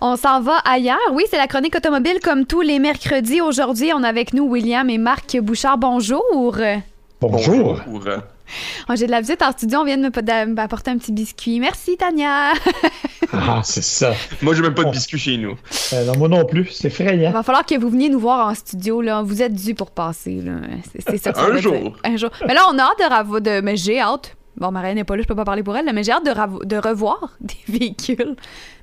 On s'en va ailleurs. Oui, c'est la chronique automobile comme tous les mercredis. Aujourd'hui, on a avec nous William et Marc Bouchard. Bonjour. Bonjour. Oh, J'ai de la visite en studio. On vient de m'apporter un petit biscuit. Merci, Tania. ah, c'est ça. Moi, je n'ai même pas de biscuit chez nous. Euh, non, moi non plus. C'est effrayant. Il va falloir que vous veniez nous voir en studio. Là. Vous êtes dû pour passer. C'est ça. un jour. Un jour. Mais là, on a hâte de... de... Mais j'ai hâte. Bon, Marianne n'est pas là, je peux pas parler pour elle, mais j'ai hâte de, de, revoir des véhicules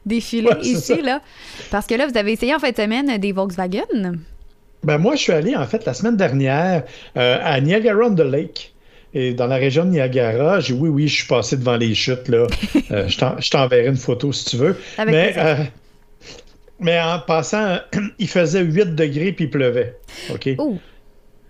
défiler ici, là. Parce que là, vous avez essayé en fin de semaine des Volkswagen. Ben moi, je suis allé, en fait, la semaine dernière euh, à Niagara-on-the-Lake. Et dans la région de Niagara, j'ai oui, oui, je suis passé devant les chutes, là. Euh, je t'enverrai une photo si tu veux. mais, euh, mais en passant, il faisait 8 degrés puis il pleuvait. OK? Oh.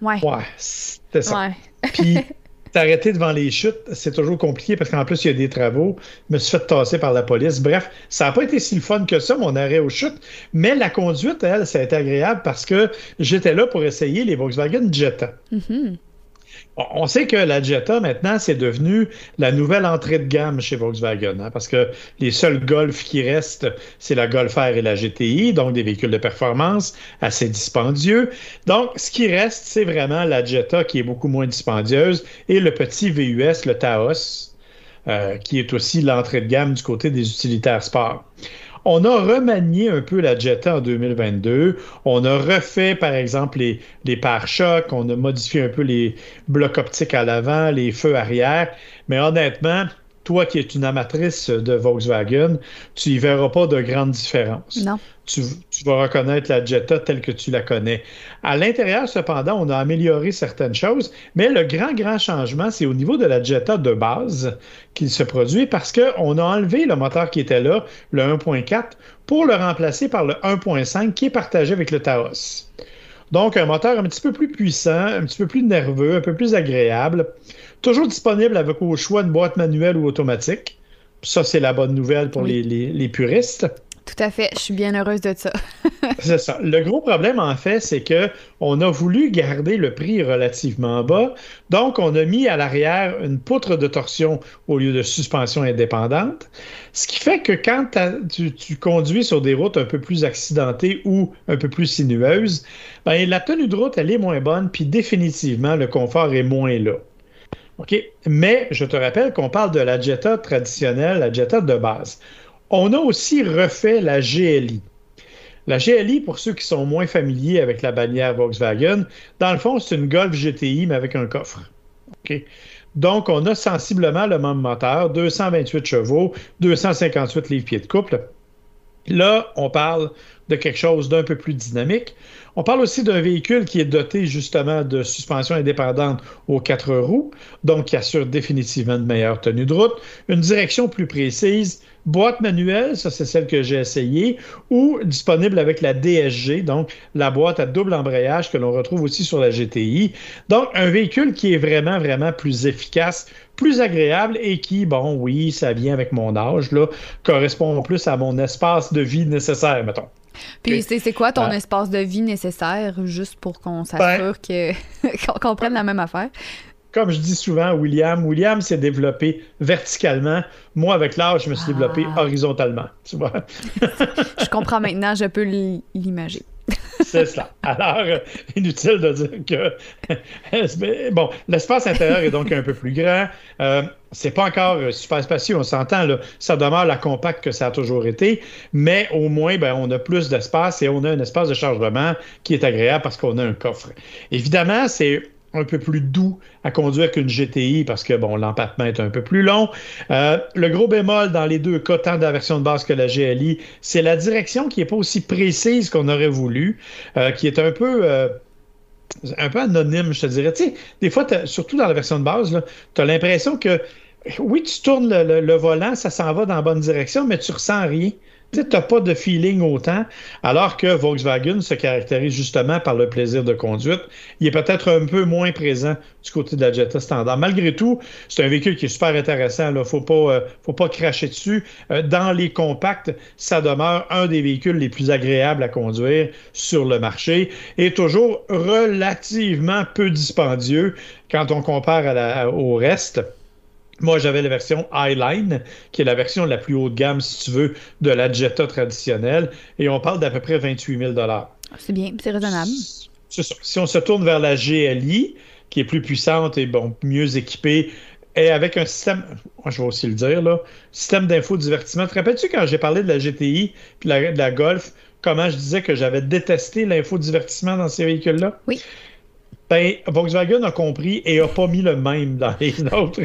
Ouais. Ouais, c'était ça. Ouais. Puis T'arrêter devant les chutes, c'est toujours compliqué parce qu'en plus, il y a des travaux. Je me suis fait tasser par la police. Bref, ça n'a pas été si le fun que ça, mon arrêt aux chutes. Mais la conduite, elle, ça a été agréable parce que j'étais là pour essayer les Volkswagen Jetta. Mm-hmm. On sait que la Jetta, maintenant, c'est devenu la nouvelle entrée de gamme chez Volkswagen, hein, parce que les seuls Golf qui restent, c'est la Golf R et la GTI, donc des véhicules de performance assez dispendieux. Donc, ce qui reste, c'est vraiment la Jetta qui est beaucoup moins dispendieuse et le petit VUS, le Taos, euh, qui est aussi l'entrée de gamme du côté des utilitaires sport. On a remanié un peu la Jetta en 2022. On a refait, par exemple, les, les pare-chocs. On a modifié un peu les blocs optiques à l'avant, les feux arrière. Mais honnêtement, toi qui es une amatrice de Volkswagen, tu n'y verras pas de grande différence. Non. Tu, vas reconnaître la Jetta telle que tu la connais. À l'intérieur, cependant, on a amélioré certaines choses, mais le grand, grand changement, c'est au niveau de la Jetta de base qu'il se produit parce qu'on a enlevé le moteur qui était là, le 1.4, pour le remplacer par le 1.5 qui est partagé avec le Taos. Donc, un moteur un petit peu plus puissant, un petit peu plus nerveux, un peu plus agréable. Toujours disponible avec au choix une boîte manuelle ou automatique. Ça, c'est la bonne nouvelle pour les, puristes. Tout à fait, je suis bien heureuse de ça. c'est ça. Le gros problème, en fait, c'est que on a voulu garder le prix relativement bas. Donc, on a mis à l'arrière une poutre de torsion au lieu de suspension indépendante. Ce qui fait que quand tu, tu, conduis sur des routes un peu plus accidentées ou un peu plus sinueuses, ben, la tenue de route, elle est moins bonne, puis définitivement, le confort est moins là. OK? Mais je te rappelle qu'on parle de la Jetta traditionnelle, la Jetta de base. On a aussi refait la GLI. La GLI, pour ceux qui sont moins familiers avec la bannière Volkswagen, dans le fond, c'est une Golf GTI, mais avec un coffre. Donc, on a sensiblement le même moteur, 228 chevaux, 258 livres-pieds de couple. Là, on parle de quelque chose d'un peu plus dynamique. On parle aussi d'un véhicule qui est doté justement de suspension indépendante aux quatre roues, donc qui assure définitivement une meilleure tenue de route, une direction plus précise, boîte manuelle, ça c'est celle que j'ai essayée, ou disponible avec la DSG, donc la boîte à double embrayage que l'on retrouve aussi sur la GTI. Donc un véhicule qui est vraiment, vraiment plus efficace, plus agréable et qui, bon, oui, ça vient avec mon âge, là, correspond plus à mon espace de vie nécessaire, mettons. Puis c'est quoi ton espace de vie nécessaire, juste pour qu'on s'assure ben, qu'on comprenne la même affaire? Comme je dis souvent, William, William s'est développé verticalement. Moi, avec l'âge, je me suis développé ah. horizontalement. Tu vois? je comprends maintenant, je peux l'imaginer. C'est cela. Alors, euh, inutile de dire que. bon, l'espace intérieur est donc un peu plus grand. Euh, c'est pas encore euh, super spacieux, on s'entend. Ça demeure la compacte que ça a toujours été, mais au moins, ben, on a plus d'espace et on a un espace de chargement qui est agréable parce qu'on a un coffre. Évidemment, c'est un peu plus doux à conduire qu'une GTI parce que bon, l'empattement est un peu plus long. Euh, le gros bémol dans les deux cas, tant de la version de base que la GLI, c'est la direction qui n'est pas aussi précise qu'on aurait voulu, euh, qui est un peu euh, un peu anonyme, je te dirais. Tu des fois, surtout dans la version de base, tu as l'impression que oui, tu tournes le, volant, ça s'en va dans la bonne direction, mais tu ressens rien tu n'as pas de feeling autant, alors que Volkswagen se caractérise justement par le plaisir de conduite. Il est peut-être un peu moins présent du côté de la Jetta standard. Malgré tout, c'est un véhicule qui est super intéressant. Il ne faut pas, euh, faut pas cracher dessus. Euh, dans les compacts, ça demeure un des véhicules les plus agréables à conduire sur le marché et toujours relativement peu dispendieux quand on compare au reste. Moi, j'avais la version Highline, qui est la version la plus haut de gamme, si tu veux, de la Jetta traditionnelle. Et on parle d'à peu près 28 000 C'est bien, c'est raisonnable. C'est ça. Si on se tourne vers la GLI, qui est plus puissante et bon, mieux équipée, et avec un système, je vais aussi le dire, là, système d'infodivertissement. Te rappelles-tu quand j'ai parlé de la GTI puis de la Golf, comment je disais que j'avais détesté l'infodivertissement dans ces véhicules-là? Oui. Ben, Volkswagen a compris et a pas mis le même dans les autres.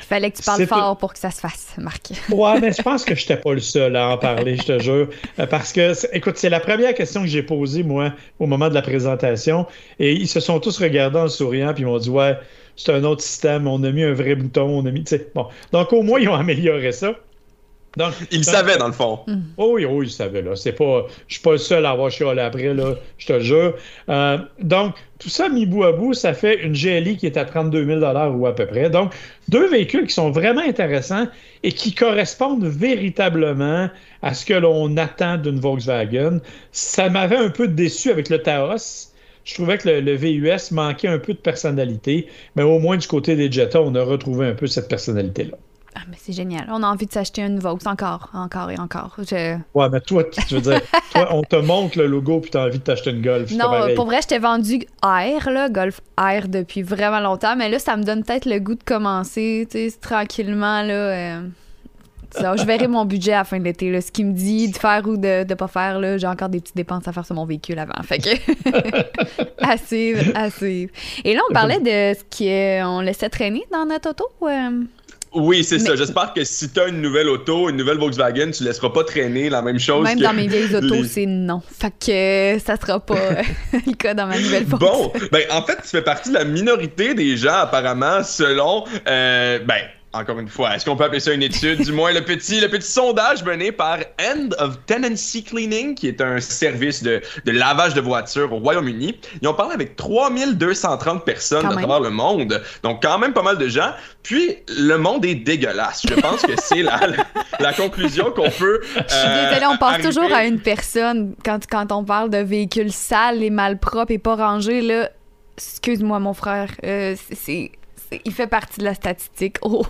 Il fallait que tu parles fort pour que ça se fasse, Marc. ouais, mais je pense que je n'étais pas le seul à en parler, je te jure. Euh, parce que, écoute, c'est la première question que j'ai posée, moi, au moment de la présentation. Et ils se sont tous regardés en souriant, puis ils m'ont dit Ouais, c'est un autre système, on a mis un vrai bouton, on a mis. Bon. Donc, au moins, ils ont amélioré ça. Donc, il savait dans le fond. Mm. Oh oui, oui, il savait là. C'est pas, je suis pas le seul à avoir chialé après là, je te le jure. Euh, donc tout ça mis bout à bout, ça fait une GLI qui est à 32 000 dollars ou à peu près. Donc deux véhicules qui sont vraiment intéressants et qui correspondent véritablement à ce que l'on attend d'une Volkswagen. Ça m'avait un peu déçu avec le Taos. Je trouvais que le, le, VUS manquait un peu de personnalité, mais au moins du côté des Jetta, on a retrouvé un peu cette personnalité-là. Ah, mais c'est génial. On a envie de s'acheter une Vaux encore, encore et encore. Je... Ouais, mais toi, tu veux dire, toi, on te montre le logo puis t'as envie de t'acheter une Golf. Non, pour vrai, je t'ai vendu Air, là, Golf Air depuis vraiment longtemps, mais là, ça me donne peut-être le goût de commencer, tu sais, tranquillement, là. Euh... Je verrai mon budget à la fin de l'été. Ce qui me dit de faire ou de ne pas faire, là, j'ai encore des petites dépenses à faire sur mon véhicule avant. Fait que. à suivre, à suivre. Et là, on parlait de ce qu'on laissait traîner dans notre auto. Euh... Oui, c'est ça. J'espère que si tu as une nouvelle auto, une nouvelle Volkswagen, tu laisseras pas traîner la même chose. Même dans mes vieilles autos, c'est non. Fait que ça sera pas euh, le cas dans ma nouvelle Volkswagen. Bon, ben en fait, tu fais partie de la minorité des gens apparemment, selon euh, ben encore une fois, est-ce qu'on peut appeler ça une étude? du moins, le petit, le petit sondage mené par End of Tenancy Cleaning, qui est un service de, de lavage de voitures au Royaume-Uni. Ils ont parlé avec 3230 personnes à travers le monde. Donc, quand même pas mal de gens. Puis, le monde est dégueulasse. Je pense que c'est la, la, conclusion qu'on peut. Euh, Je suis désolée, on pense toujours à une personne quand, quand on parle de véhicules sales et malpropres et pas rangés. Là, excuse-moi, mon frère, euh, c'est il fait partie de la statistique. Oh.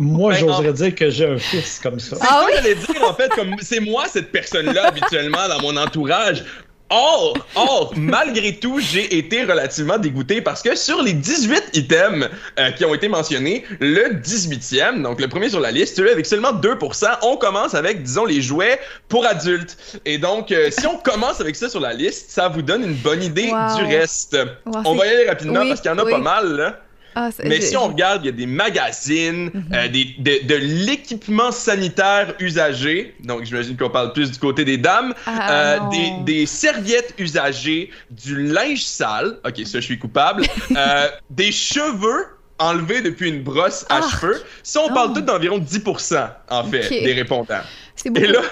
moi, ben, j'oserais dire que j'ai un fils comme ça. C'est ah, oui? j'allais dire, en fait, comme c'est moi cette personne-là habituellement dans mon entourage. Or, or, malgré tout, j'ai été relativement dégoûté parce que sur les 18 items euh, qui ont été mentionnés, le 18e, donc le premier sur la liste, celui avec seulement 2%, on commence avec, disons, les jouets pour adultes. Et donc, euh, si on commence avec ça sur la liste, ça vous donne une bonne idée du reste. on va y aller rapidement parce qu'il y en a pas mal, là. Ah, Mais si on regarde, il y a des magazines, mhm. euh, des, de, l'équipement sanitaire usagé. Donc, j'imagine qu'on parle plus du côté des dames. Ah, euh, des, des, serviettes usagées, du linge sale. Ok, ça, je suis coupable. euh, des cheveux enlevés depuis une brosse à ah, cheveux. Ça, on parle tout d'environ 10%, en fait, des répondants. Et là,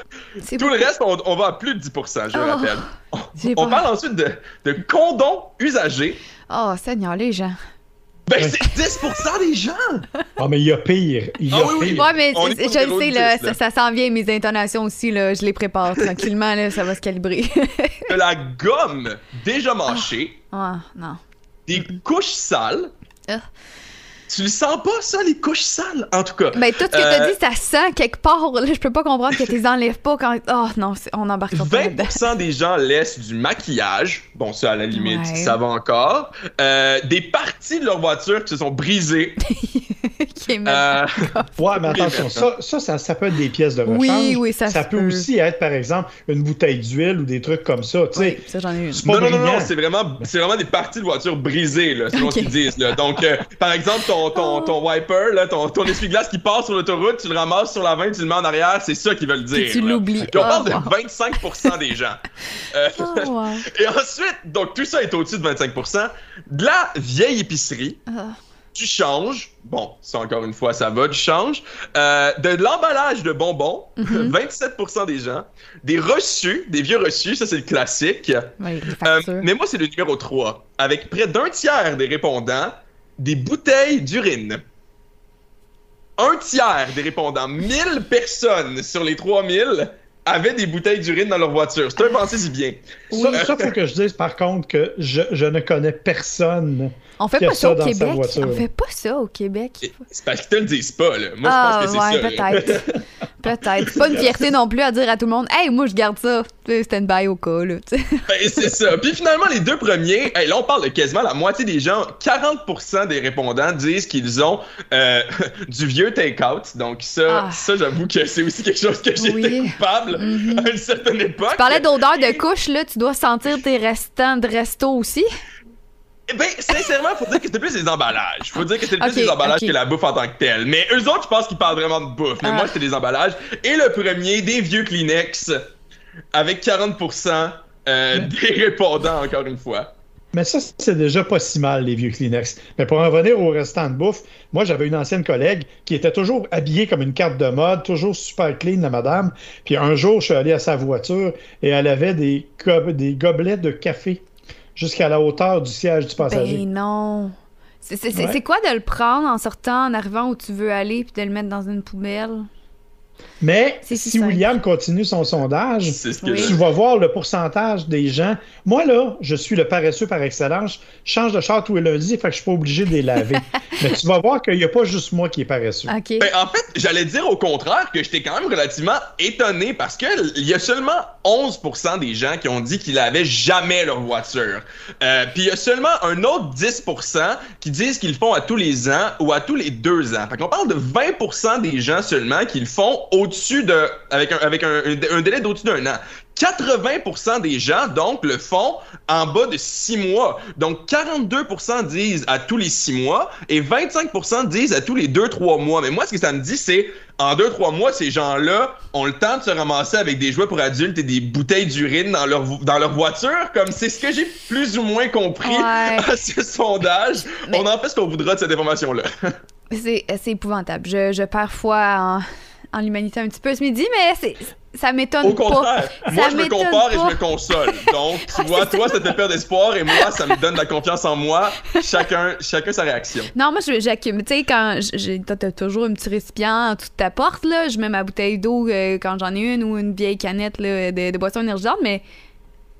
tout le reste, on, va à plus de 10%, je oh, rappelle. On, parle ensuite de, de condoms usagés. Oh, Seigneur, les gens. Ben, c'est 10% des gens! Ah, mais il y a pire. Il y a ah, oui, pire. Ouais, mais je sais, là, ça, ça s'en vient, mes intonations aussi, là, je les prépare tranquillement, là, ça va se calibrer. de la gomme déjà mâchée. Ah, non. Des couches sales. Ah. Tu le sens pas, ça, les couches sales? En tout cas. Ben, tout ce que t'as euh, dit, ça sent quelque part. Là, je peux pas comprendre que tu les enlèves pas quand. Oh non, on embarque pas 20% des gens laissent du maquillage. Bon, ça, à la limite, ça va encore. Euh, des parties de leur voiture qui se sont brisées. qui est euh... Ouais, mais attention, ça, ça, ça, peut être des pièces de rechange. Oui, oui, ça Ça peut, aussi être, par exemple, une bouteille d'huile ou des trucs comme ça. Tu sais, ça, j'en ai une. Non, non, non, non, c'est vraiment, vraiment des parties de voiture brisées, là, selon ce qu'ils disent. Là. Donc, euh, par exemple, ton, ton, ton wiper, là, ton, ton essuie-glace qui passe sur l'autoroute, tu le ramasses sur la 20, tu le mets en arrière, c'est ça qu'ils veulent dire. Tu l'oublies. on parle de 25% des gens. Euh, oh, Et ensuite, donc tout ça est au-dessus de 25%. De la vieille épicerie. Ah. Tu changes. Bon, ça encore une fois, ça va, tu changes. Euh, de l'emballage de bonbons, 27% mm-hmm. des gens. Des reçus, des vieux reçus, ça c'est le classique. Oui, euh, mais moi, c'est le numéro 3. Avec près d'un tiers des répondants, des bouteilles d'urine. Un tiers des répondants, 1000 personnes sur les 3000, avaient des bouteilles d'urine dans leur voiture. C'est un pensée si bien. Ça, ça, faut que je dise par contre que je, je ne connais personne. On fait Qui a pas ça ça au dans sa Québec. voiture. On fait pas ça au Québec. C'est parce qu'ils te le disent pas, là. Moi, ah, je pense que c'est ouais, ça. peut-être. peut-être. C'est pas une fierté non plus à dire à tout le monde Hey, moi, je garde ça. C'était une bail au cas, là. Ben, c'est ça. Puis finalement, les deux premiers, hey, là, on parle de quasiment la moitié des gens. 40% des répondants disent qu'ils ont euh, du vieux take-out. Donc, ça, Ah. ça j'avoue que c'est aussi quelque chose que j'ai Oui. été Mhm. à une certaine époque. Tu parlais d'odeur de couche, là. Tu dois sentir tes restants de resto aussi? Eh Ben, sincèrement, faut dire que c'était plus les emballages. Faut dire que c'était plus Ok, les emballages que la bouffe en tant que telle. Mais eux autres, je pense qu'ils parlent vraiment de bouffe. Mais Ah. moi, c'était des emballages. Et le premier, des vieux Kleenex, avec 40% euh, des répondants, encore une fois. Mais ça, c'est déjà pas si mal, les vieux Kleenex. Mais pour en revenir au restant de bouffe, moi, j'avais une ancienne collègue qui était toujours habillée comme une carte de mode, toujours super clean, la madame. Puis un jour, je suis allé à sa voiture et elle avait des, go- des gobelets de café jusqu'à la hauteur du siège du passager. Ben non. Ouais. c'est quoi de le prendre en sortant, en arrivant où tu veux aller, puis de le mettre dans une poubelle? Mais si. William continue son sondage, Oui. tu vas voir le pourcentage des gens. Moi, là, je suis le paresseux par excellence. Je change de char tous les lundis, fait que je suis pas obligé de les laver. Mais tu vas voir qu'il n'y a pas juste moi qui est paresseux. OK. Ben, en fait, j'allais dire au contraire que j'étais quand même relativement étonné parce que il y a seulement 11% des gens qui ont dit qu'ils n'avaient jamais leur voiture. Euh, Puis il y a seulement un autre 10% qui disent qu'ils le font à tous les ans ou à tous les deux ans. Fait qu'on parle de 20% des gens seulement qui le font au-dessus de, avec un, avec un, un- un délai d'au-dessus d'un an. 80% des gens, donc, le font en bas de 6 mois. Donc, 42% disent à tous les 6 mois et 25% disent à tous les 2-3 mois. Mais moi, ce que ça me dit, c'est en 2-3 mois, ces gens-là ont le temps de se ramasser avec des jouets pour adultes et des bouteilles d'urine dans leur, dans leur voiture. Comme c'est ce que j'ai plus ou moins compris Ouais. à ce sondage. Mais- On en fait ce qu'on voudra de cette information-là. C'est c'est épouvantable. Je, je perds foi en, en l'humanité un petit peu ce midi, mais c'est ça m'étonne Au pas. contraire, moi Ça je me compare et je me console. Donc, tu vois, toi, ça te perd d'espoir et moi, ça me donne de la confiance en moi. Chacun, chacun sa réaction. Non, moi, je- j'accumule. Tu sais, quand j'ai, toi, t'as toujours un petit récipient en de ta porte, là. Je mets ma bouteille d'eau euh, quand j'en ai une ou une vieille canette là, de, de boisson énergisante, mais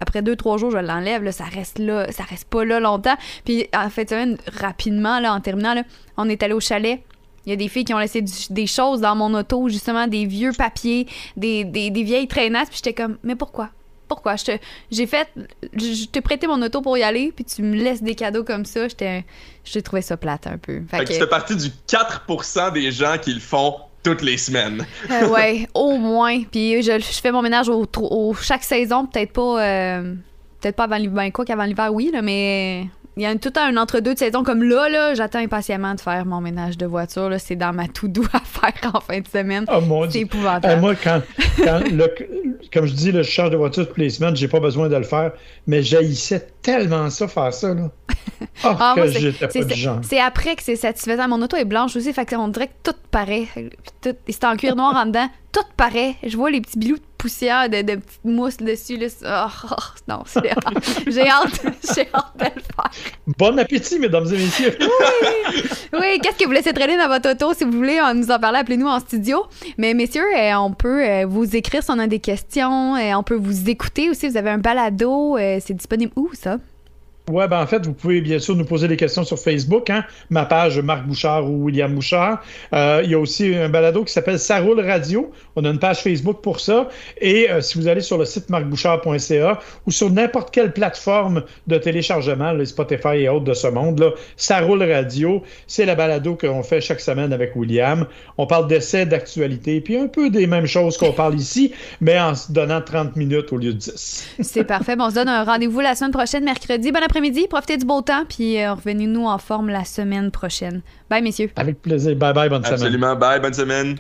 après deux, trois jours, je l'enlève, là. Ça reste là. Ça reste pas là longtemps. Puis, en fait, rapidement, là, en terminant, là, on est allé au chalet. Il y a des filles qui ont laissé du- des choses dans mon auto, justement, des vieux papiers, des, des, des vieilles traînasses. Puis j'étais comme, mais pourquoi? Pourquoi? J'ai fait. Je t'ai prêté mon auto pour y aller, puis tu me laisses des cadeaux comme ça. J'étais. J'ai trouvé ça plate un peu. Fait Fait que tu fais partie du 4% des gens qui le font toutes les semaines. euh, ouais, au moins. Puis je, je fais mon ménage au- chaque saison, peut-être pas. euh, peut-être pas avant l'hiver. Ben, quoi qu'avant l'hiver, oui, là, mais. Il y a tout un entre-deux de saison comme là, là, j'attends impatiemment de faire mon ménage de voiture. C'est dans ma tout doux à faire en fin de semaine. Oh mon C'est épouvantable. Euh, moi, quand, quand le- comme je dis, là, je change de voiture toutes les semaines, j'ai pas besoin de le faire, mais j'haïssais tellement ça, faire ça. Là. Ah, que c'est- j'étais c'est- pas du genre. C'est après que c'est satisfaisant. Mon auto est blanche aussi, fait qu'on dirait que tout paraît. Tout, c'est en cuir noir en dedans. Tout paraît. Je vois les petits bilous de poussière, de, de petites mousses dessus. Là. Oh, oh, non, c'est- j'ai hâte, j'ai hâte de le faire. Bon appétit, mesdames et messieurs. Oui, qu'est-ce que vous laissez traîner dans votre auto? Si vous voulez en nous en parler, appelez-nous en studio. Mais messieurs, euh, on peut euh, vous écrire si on a des questions. euh, on peut vous écouter aussi. Vous avez un balado. c'est disponible où, ça? Ouais, ben en fait, vous pouvez bien sûr nous poser des questions sur Facebook, hein, ma page Marc Bouchard ou William Bouchard. Euh, il y a aussi un balado qui s'appelle Ça roule radio. On a une page Facebook pour ça. Et euh, si vous allez sur le site marcbouchard.ca ou sur n'importe quelle plateforme de téléchargement, les Spotify et autres de ce monde, là, Ça radio, c'est la balado qu'on fait chaque semaine avec William. On parle d'essais, d'actualité, puis un peu des mêmes choses qu'on parle ici, mais en se donnant 30 minutes au lieu de 10. C'est parfait. Bon, on se donne un rendez-vous la semaine prochaine, mercredi. Bon après-midi. Profitez du beau temps. Puis euh, revenez-nous en forme la semaine prochaine. Bye, messieurs. Avec plaisir. Bye bye, bonne semaine. Absolument. Bye, bonne semaine.